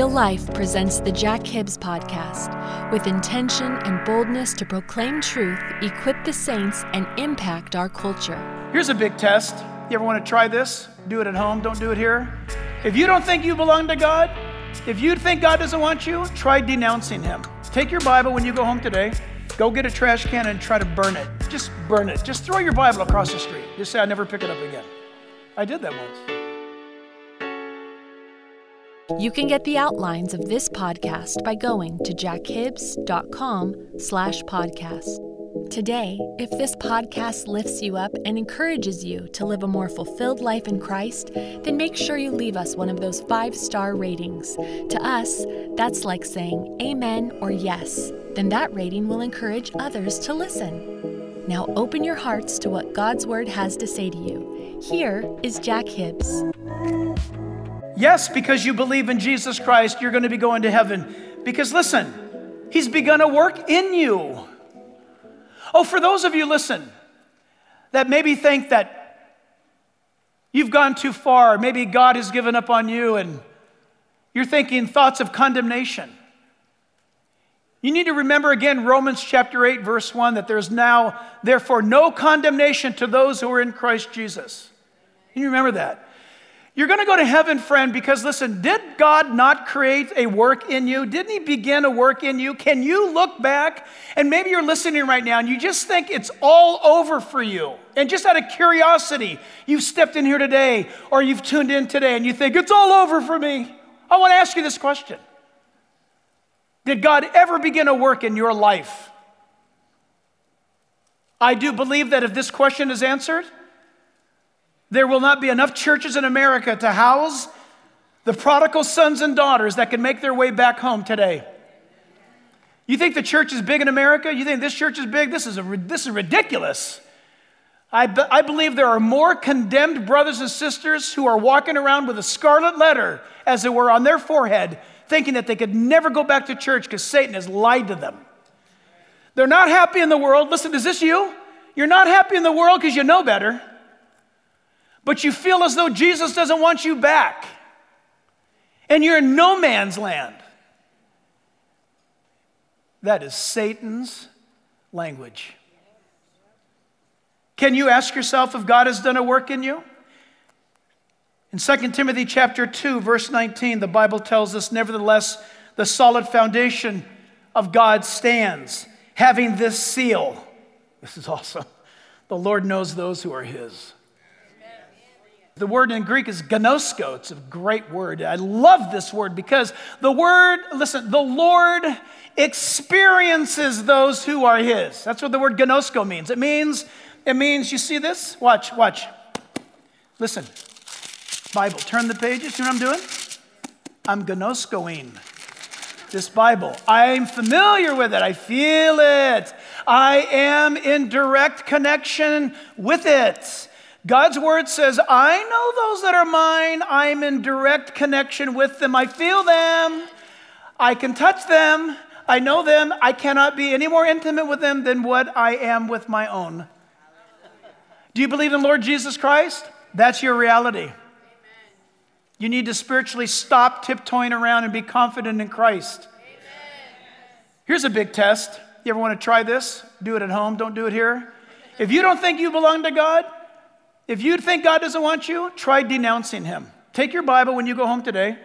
Real Life presents the Jack Hibbs Podcast with intention and boldness to proclaim truth, equip the saints, and impact our culture. Here's a big test. You ever want to try this? Do it at home, don't do it here. If you don't think you belong to God, if you think God doesn't want you, try denouncing Him. Take your Bible when you go home today, go get a trash can and try to burn it. Just burn it. Just throw your Bible across the street. Just say, I never pick it up again. I did that once. You can get the outlines of this podcast by going to jackhibbs.com slash podcast. Today, if this podcast lifts you up and encourages you to live a more fulfilled life in Christ, then make sure you leave us one of those five-star ratings. To us, that's like saying amen or yes. Then that rating will encourage others to listen. Now open your hearts to what God's Word has to say to you. Here is Jack Hibbs. Yes, because you believe in Jesus Christ, you're going to be going to heaven. Because listen, He's begun a work in you. Oh, for those of you, listen, that maybe think that you've gone too far, maybe God has given up on you, and you're thinking thoughts of condemnation. You need to remember again Romans chapter 8, verse 1, that there's now, therefore, no condemnation to those who are in Christ Jesus. You remember that? You're going to go to heaven, friend, because listen, did God not create a work in you? Didn't He begin a work in you? Can you look back and maybe you're listening right now and you just think it's all over for you? And just out of curiosity, you've stepped in here today or you've tuned in today and you think it's all over for me. I want to ask you this question Did God ever begin a work in your life? I do believe that if this question is answered, there will not be enough churches in America to house the prodigal sons and daughters that can make their way back home today. You think the church is big in America? You think this church is big? This is, a, this is ridiculous. I, be, I believe there are more condemned brothers and sisters who are walking around with a scarlet letter, as it were, on their forehead, thinking that they could never go back to church because Satan has lied to them. They're not happy in the world. Listen, is this you? You're not happy in the world because you know better but you feel as though Jesus doesn't want you back. And you're in no man's land. That is Satan's language. Can you ask yourself if God has done a work in you? In 2 Timothy chapter 2 verse 19 the Bible tells us nevertheless the solid foundation of God stands having this seal. This is awesome. The Lord knows those who are his. The word in Greek is gnosko. It's a great word. I love this word because the word, listen, the Lord experiences those who are his. That's what the word gnosko means. It means, it means, you see this? Watch, watch. Listen. Bible, turn the pages. See what I'm doing? I'm gnoskoing this Bible. I'm familiar with it. I feel it. I am in direct connection with it. God's word says, I know those that are mine. I'm in direct connection with them. I feel them. I can touch them. I know them. I cannot be any more intimate with them than what I am with my own. Do you believe in Lord Jesus Christ? That's your reality. You need to spiritually stop tiptoeing around and be confident in Christ. Here's a big test. You ever want to try this? Do it at home, don't do it here. If you don't think you belong to God, if you think God doesn't want you, try denouncing Him. Take your Bible when you go home today,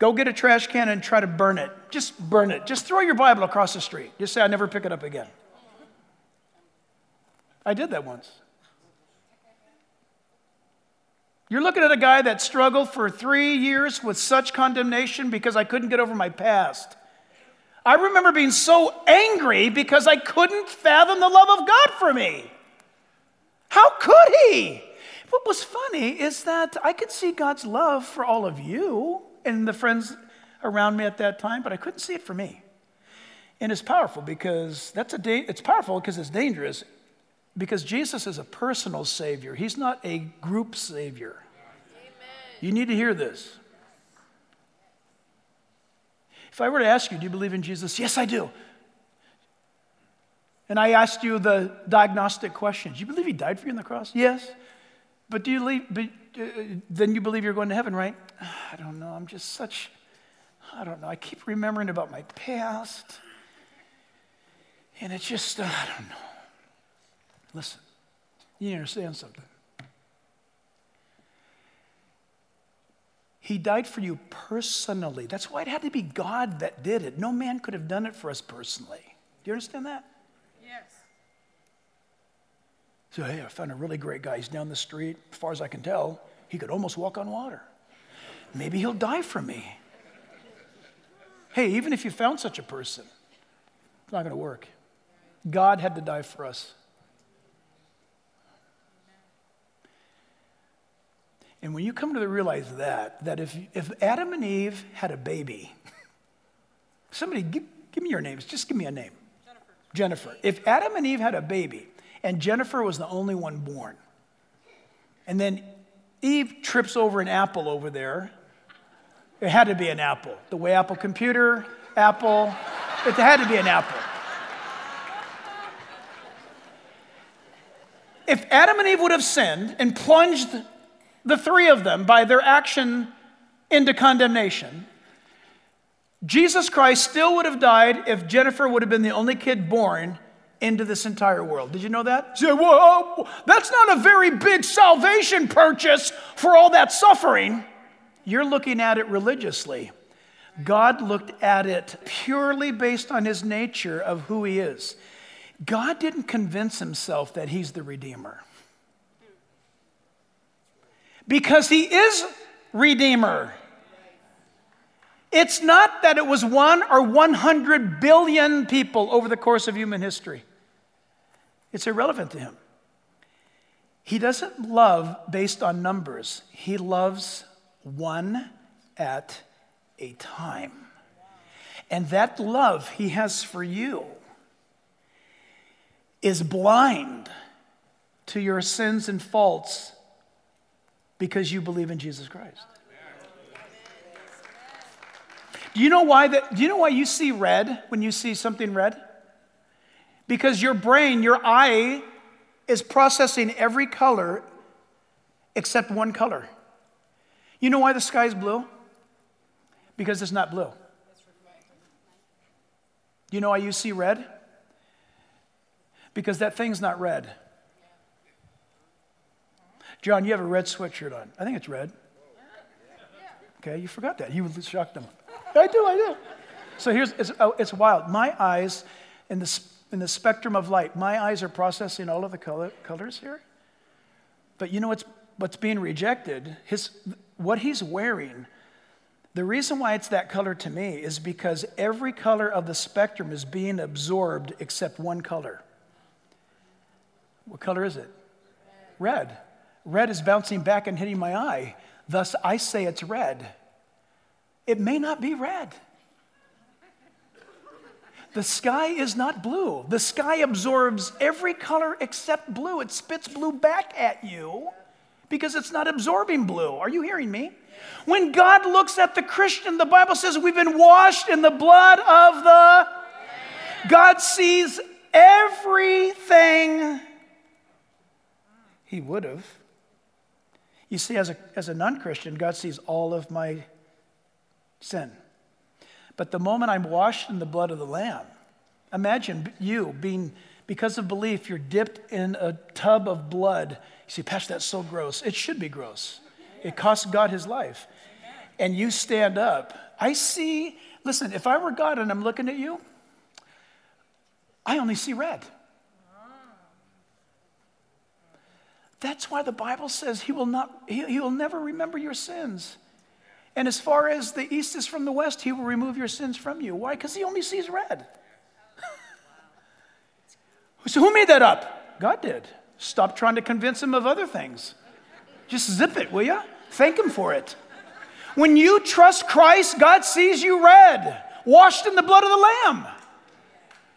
go get a trash can and try to burn it. Just burn it. Just throw your Bible across the street. Just say, I never pick it up again. I did that once. You're looking at a guy that struggled for three years with such condemnation because I couldn't get over my past. I remember being so angry because I couldn't fathom the love of God for me. How could he? What was funny is that I could see God's love for all of you and the friends around me at that time, but I couldn't see it for me. And it's powerful because that's a da- it's powerful because it's dangerous because Jesus is a personal savior. He's not a group savior. Amen. You need to hear this. If I were to ask you, do you believe in Jesus? Yes, I do. And I asked you the diagnostic questions. You believe he died for you on the cross? Yes. But do you believe, but, uh, then you believe you're going to heaven, right? I don't know. I'm just such, I don't know. I keep remembering about my past. And it's just, uh, I don't know. Listen, you understand something. He died for you personally. That's why it had to be God that did it. No man could have done it for us personally. Do you understand that? So, hey, I found a really great guy. He's down the street. As far as I can tell, he could almost walk on water. Maybe he'll die for me. Hey, even if you found such a person, it's not going to work. God had to die for us. And when you come to realize that, that if, if Adam and Eve had a baby, somebody give, give me your names, just give me a name. Jennifer. Jennifer. If Adam and Eve had a baby and Jennifer was the only one born, and then Eve trips over an apple over there, it had to be an apple. The way Apple computer, Apple, it had to be an apple. If Adam and Eve would have sinned and plunged the three of them by their action into condemnation, Jesus Christ still would have died if Jennifer would have been the only kid born into this entire world. Did you know that? You say, Whoa, that's not a very big salvation purchase for all that suffering. You're looking at it religiously. God looked at it purely based on his nature of who he is. God didn't convince himself that he's the Redeemer because he is Redeemer. It's not that it was one or 100 billion people over the course of human history. It's irrelevant to him. He doesn't love based on numbers, he loves one at a time. And that love he has for you is blind to your sins and faults because you believe in Jesus Christ. Do you know why that do you know why you see red when you see something red? Because your brain, your eye is processing every color except one color. You know why the sky is blue? Because it's not blue. You know why you see red? Because that thing's not red. John, you have a red sweatshirt on. I think it's red. Okay, you forgot that. You shocked them. I do, I do. So here's, it's, oh, it's wild. My eyes, in the, in the spectrum of light, my eyes are processing all of the color, colors here. But you know what's, what's being rejected? His, what he's wearing, the reason why it's that color to me is because every color of the spectrum is being absorbed except one color. What color is it? Red. Red is bouncing back and hitting my eye. Thus, I say it's red. It may not be red. The sky is not blue. The sky absorbs every color except blue. It spits blue back at you because it's not absorbing blue. Are you hearing me? When God looks at the Christian, the Bible says we've been washed in the blood of the. God sees everything He would have you see, as a, as a non Christian, God sees all of my sin. But the moment I'm washed in the blood of the Lamb, imagine you being, because of belief, you're dipped in a tub of blood. You say, Pastor, that's so gross. It should be gross. It cost God his life. And you stand up. I see, listen, if I were God and I'm looking at you, I only see red. That's why the Bible says he will, not, he, he will never remember your sins. And as far as the east is from the west, he will remove your sins from you. Why? Because he only sees red. so who made that up? God did. Stop trying to convince him of other things. Just zip it, will you? Thank him for it. When you trust Christ, God sees you red, washed in the blood of the Lamb.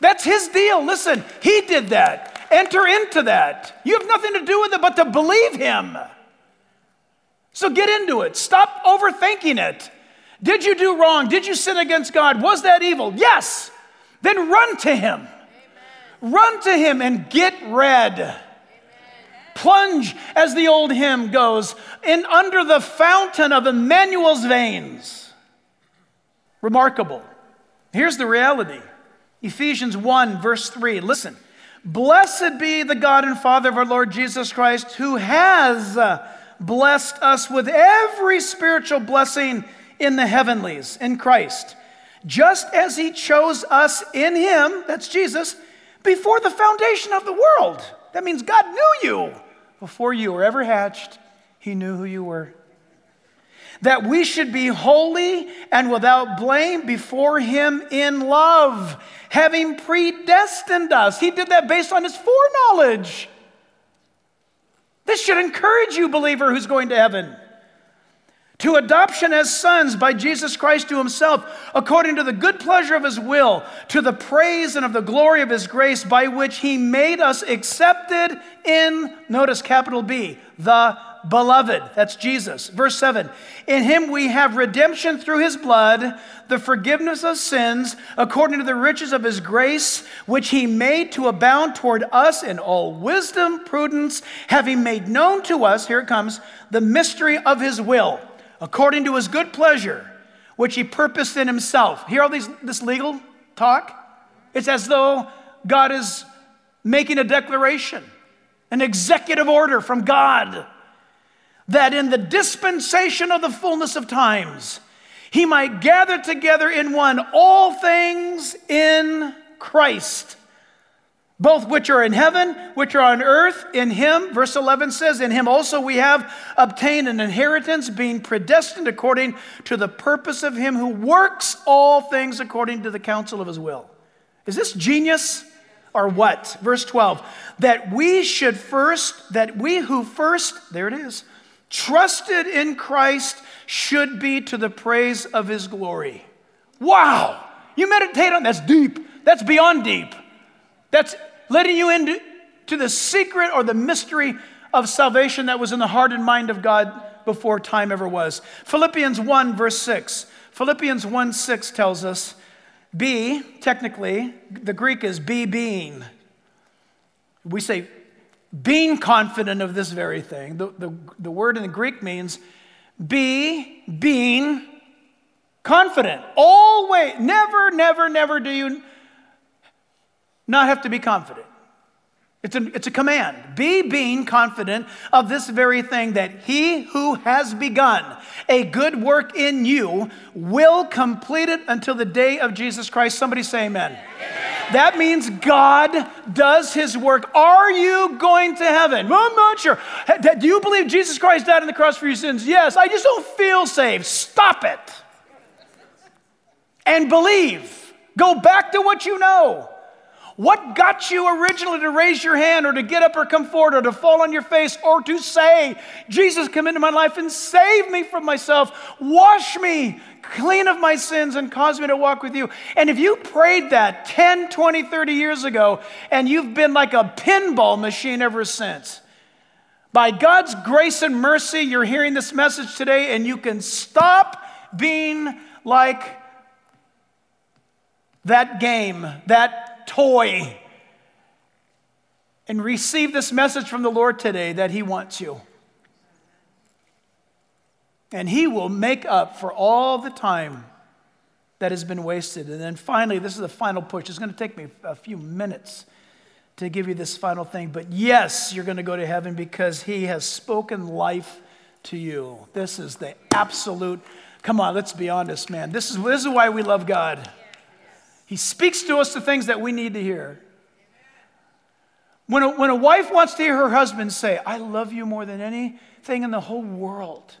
That's his deal. Listen, he did that. Enter into that. You have nothing to do with it but to believe Him. So get into it. Stop overthinking it. Did you do wrong? Did you sin against God? Was that evil? Yes. Then run to Him. Amen. Run to Him and get red. Amen. Plunge, as the old hymn goes, in under the fountain of Emmanuel's veins. Remarkable. Here's the reality Ephesians 1, verse 3. Listen. Blessed be the God and Father of our Lord Jesus Christ, who has blessed us with every spiritual blessing in the heavenlies in Christ, just as he chose us in him, that's Jesus, before the foundation of the world. That means God knew you before you were ever hatched, he knew who you were. That we should be holy and without blame before him in love, having predestined us. He did that based on his foreknowledge. This should encourage you, believer who's going to heaven to adoption as sons by Jesus Christ to himself, according to the good pleasure of his will, to the praise and of the glory of his grace, by which he made us accepted in, notice capital B, the beloved. That's Jesus. Verse 7 In him we have redemption through his blood, the forgiveness of sins, according to the riches of his grace, which he made to abound toward us in all wisdom, prudence, having made known to us, here it comes, the mystery of his will according to his good pleasure, which he purposed in himself. Hear all these, this legal talk? It's as though God is making a declaration, an executive order from God, that in the dispensation of the fullness of times, he might gather together in one all things in Christ both which are in heaven, which are on earth, in him. Verse 11 says, In him also we have obtained an inheritance, being predestined according to the purpose of him who works all things according to the counsel of his will. Is this genius or what? Verse 12, that we should first, that we who first, there it is, trusted in Christ should be to the praise of his glory. Wow! You meditate on that's deep. That's beyond deep. That's letting you into to the secret or the mystery of salvation that was in the heart and mind of God before time ever was. Philippians 1, verse 6. Philippians 1 6 tells us, be, technically, the Greek is be being. We say being confident of this very thing. The, the, the word in the Greek means be being confident. Always, never, never, never do you not have to be confident. It's a, it's a command. Be being confident of this very thing that he who has begun a good work in you will complete it until the day of Jesus Christ. Somebody say amen. amen. That means God does his work. Are you going to heaven? Well, I'm not sure. Do you believe Jesus Christ died on the cross for your sins? Yes. I just don't feel saved. Stop it. And believe. Go back to what you know. What got you originally to raise your hand or to get up or come forward or to fall on your face or to say, Jesus, come into my life and save me from myself, wash me clean of my sins and cause me to walk with you? And if you prayed that 10, 20, 30 years ago and you've been like a pinball machine ever since, by God's grace and mercy, you're hearing this message today and you can stop being like that game, that toy and receive this message from the Lord today that He wants you. And He will make up for all the time that has been wasted. And then finally, this is the final push. It's going to take me a few minutes to give you this final thing. But yes, you're going to go to heaven because He has spoken life to you. This is the absolute, come on, let's be honest, man. This is, this is why we love God. He speaks to us the things that we need to hear. When a, when a wife wants to hear her husband say, I love you more than anything in the whole world,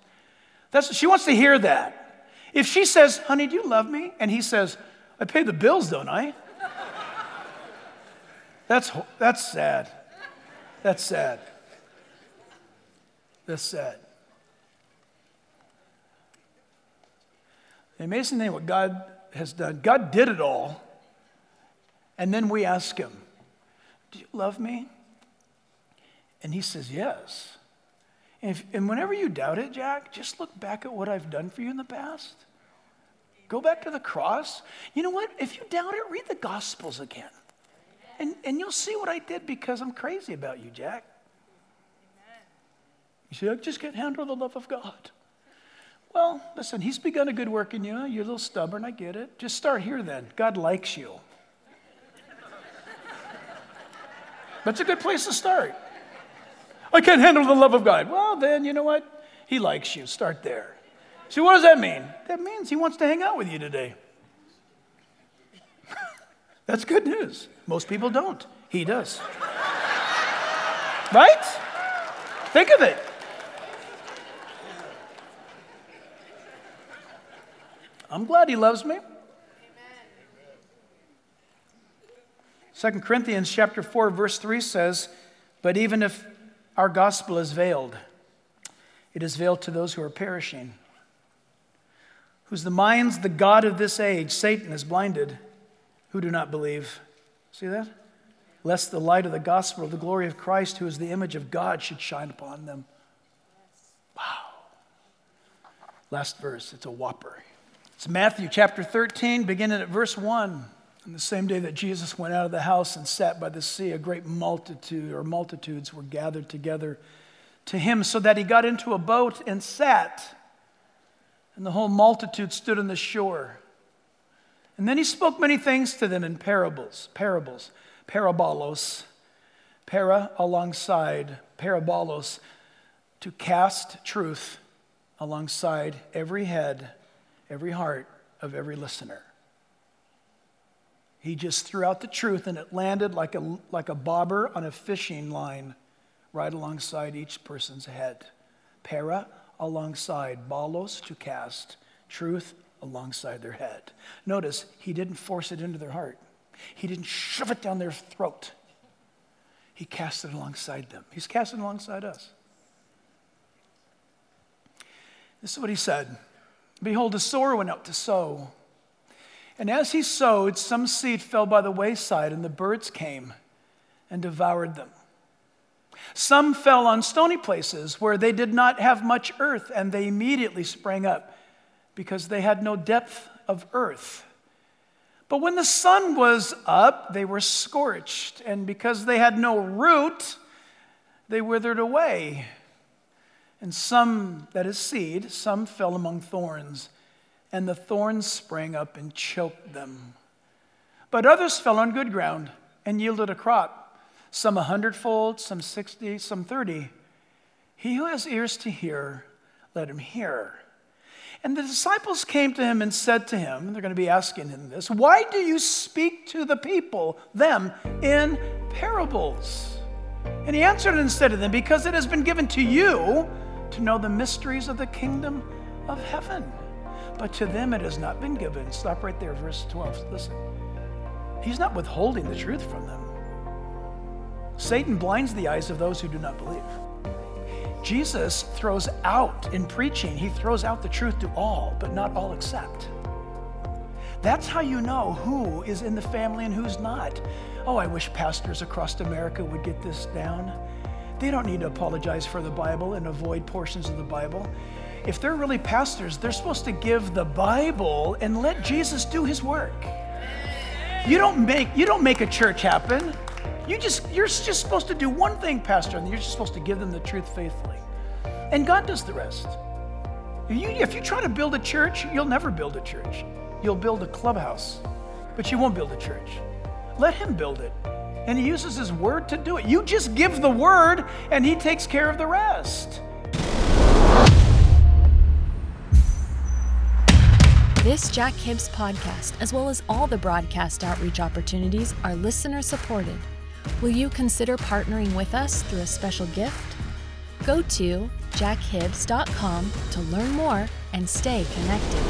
that's, she wants to hear that. If she says, Honey, do you love me? And he says, I pay the bills, don't I? That's, that's sad. That's sad. That's sad. The amazing thing what God has done. God did it all. And then we ask him, Do you love me? And he says, Yes. And, if, and whenever you doubt it, Jack, just look back at what I've done for you in the past. Go back to the cross. You know what? If you doubt it, read the Gospels again. And, and you'll see what I did because I'm crazy about you, Jack. You see, I just can't handle the love of God. Well, listen, he's begun a good work in you. You're a little stubborn, I get it. Just start here then. God likes you. That's a good place to start. I can't handle the love of God. Well, then, you know what? He likes you. Start there. See, what does that mean? That means he wants to hang out with you today. That's good news. Most people don't. He does. right? Think of it. I'm glad he loves me. 2 Corinthians chapter 4 verse 3 says, "But even if our gospel is veiled, it is veiled to those who are perishing, whose the minds the god of this age, Satan, has blinded, who do not believe." See that? Lest the light of the gospel of the glory of Christ, who is the image of God, should shine upon them. Wow. Last verse, it's a whopper. It's Matthew chapter 13, beginning at verse 1. On the same day that Jesus went out of the house and sat by the sea, a great multitude or multitudes were gathered together to him, so that he got into a boat and sat. And the whole multitude stood on the shore. And then he spoke many things to them in parables, parables, parabolos, para alongside, parabolos, to cast truth alongside every head, every heart of every listener. He just threw out the truth and it landed like a, like a bobber on a fishing line right alongside each person's head. Para alongside, balos to cast, truth alongside their head. Notice, he didn't force it into their heart, he didn't shove it down their throat. He cast it alongside them. He's casting alongside us. This is what he said Behold, a sower went out to sow. And as he sowed, some seed fell by the wayside, and the birds came and devoured them. Some fell on stony places where they did not have much earth, and they immediately sprang up because they had no depth of earth. But when the sun was up, they were scorched, and because they had no root, they withered away. And some, that is seed, some fell among thorns and the thorns sprang up and choked them. But others fell on good ground and yielded a crop, some a hundredfold, some sixty, some thirty. He who has ears to hear, let him hear. And the disciples came to him and said to him, they're going to be asking him this, why do you speak to the people, them, in parables? And he answered and said to them, because it has been given to you to know the mysteries of the kingdom of heaven but to them it has not been given. Stop right there, verse 12. Listen. He's not withholding the truth from them. Satan blinds the eyes of those who do not believe. Jesus throws out in preaching, he throws out the truth to all, but not all accept. That's how you know who is in the family and who's not. Oh, I wish pastors across America would get this down. They don't need to apologize for the Bible and avoid portions of the Bible if they're really pastors, they're supposed to give the Bible and let Jesus do his work. You don't make you don't make a church happen. You just you're just supposed to do one thing, pastor, and you're just supposed to give them the truth faithfully. And God does the rest. You, if you try to build a church, you'll never build a church. You'll build a clubhouse, but you won't build a church. Let him build it. And he uses his word to do it. You just give the word, and he takes care of the rest. This Jack Hibbs podcast, as well as all the broadcast outreach opportunities, are listener supported. Will you consider partnering with us through a special gift? Go to jackhibbs.com to learn more and stay connected.